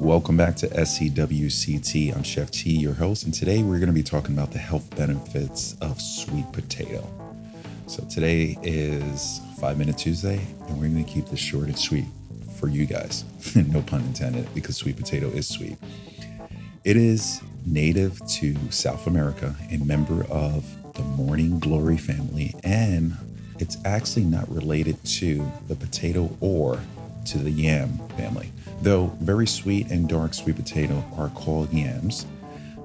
Welcome back to SCWCT. I'm Chef T, your host, and today we're going to be talking about the health benefits of sweet potato. So, today is Five Minute Tuesday, and we're going to keep this short and sweet for you guys. no pun intended, because sweet potato is sweet. It is native to South America, a member of the morning glory family, and it's actually not related to the potato or to the yam family. Though very sweet and dark sweet potato are called yams,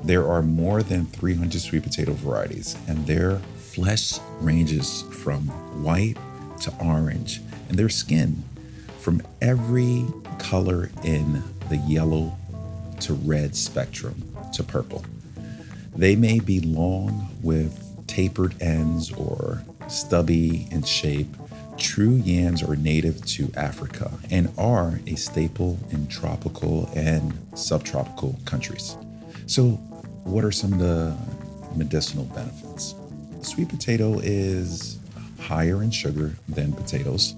there are more than 300 sweet potato varieties, and their flesh ranges from white to orange, and their skin from every color in the yellow to red spectrum to purple. They may be long with tapered ends or stubby in shape True yams are native to Africa and are a staple in tropical and subtropical countries. So, what are some of the medicinal benefits? Sweet potato is higher in sugar than potatoes.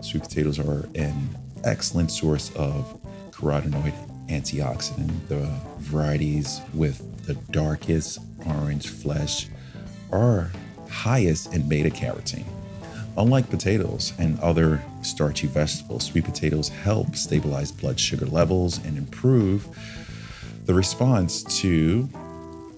Sweet potatoes are an excellent source of carotenoid antioxidant. The varieties with the darkest orange flesh are highest in beta carotene. Unlike potatoes and other starchy vegetables, sweet potatoes help stabilize blood sugar levels and improve the response to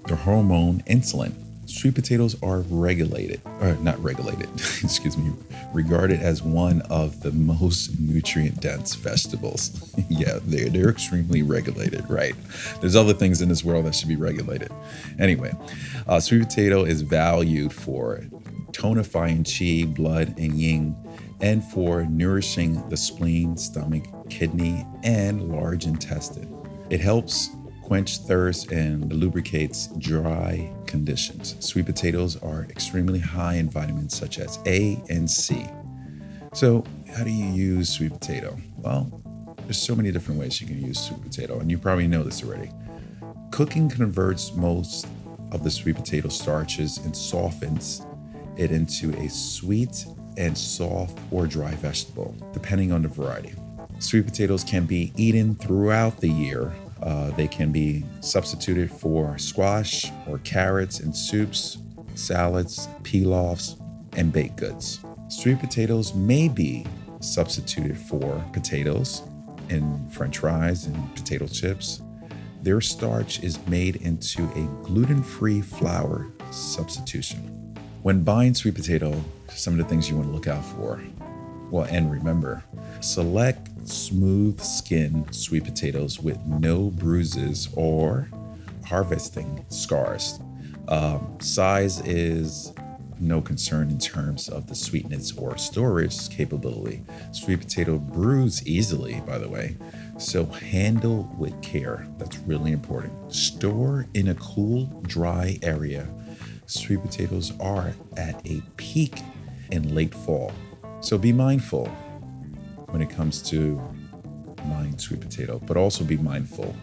the hormone insulin. Sweet potatoes are regulated, or not regulated, excuse me, regarded as one of the most nutrient dense vegetables. yeah, they're, they're extremely regulated, right? There's other things in this world that should be regulated. Anyway, uh, sweet potato is valued for tonifying qi, blood, and yin, and for nourishing the spleen, stomach, kidney, and large intestine. It helps quench thirst and lubricates dry conditions. Sweet potatoes are extremely high in vitamins such as A and C. So, how do you use sweet potato? Well, there's so many different ways you can use sweet potato, and you probably know this already. Cooking converts most of the sweet potato starches and softens it into a sweet and soft or dry vegetable, depending on the variety. Sweet potatoes can be eaten throughout the year. Uh, they can be substituted for squash or carrots in soups, salads, pilafs, and baked goods. Sweet potatoes may be substituted for potatoes in french fries and potato chips. Their starch is made into a gluten free flour substitution. When buying sweet potato, some of the things you want to look out for. Well, and remember, select smooth skin sweet potatoes with no bruises or harvesting scars. Um, size is no concern in terms of the sweetness or storage capability. Sweet potato bruise easily, by the way, so handle with care. That's really important. Store in a cool, dry area sweet potatoes are at a peak in late fall. So be mindful when it comes to buying sweet potato, but also be mindful.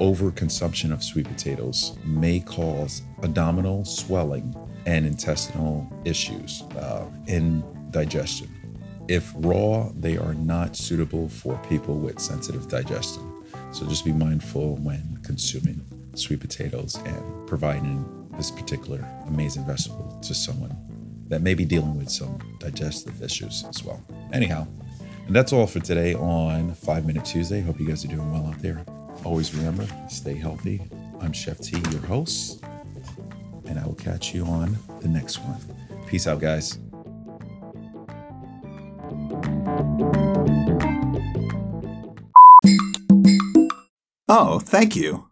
Overconsumption of sweet potatoes may cause abdominal swelling and intestinal issues uh, in digestion. If raw, they are not suitable for people with sensitive digestion. So just be mindful when consuming sweet potatoes and providing this particular amazing vegetable to someone that may be dealing with some digestive issues as well. Anyhow, and that's all for today on Five Minute Tuesday. Hope you guys are doing well out there. Always remember, stay healthy. I'm Chef T, your host, and I will catch you on the next one. Peace out, guys. Oh, thank you.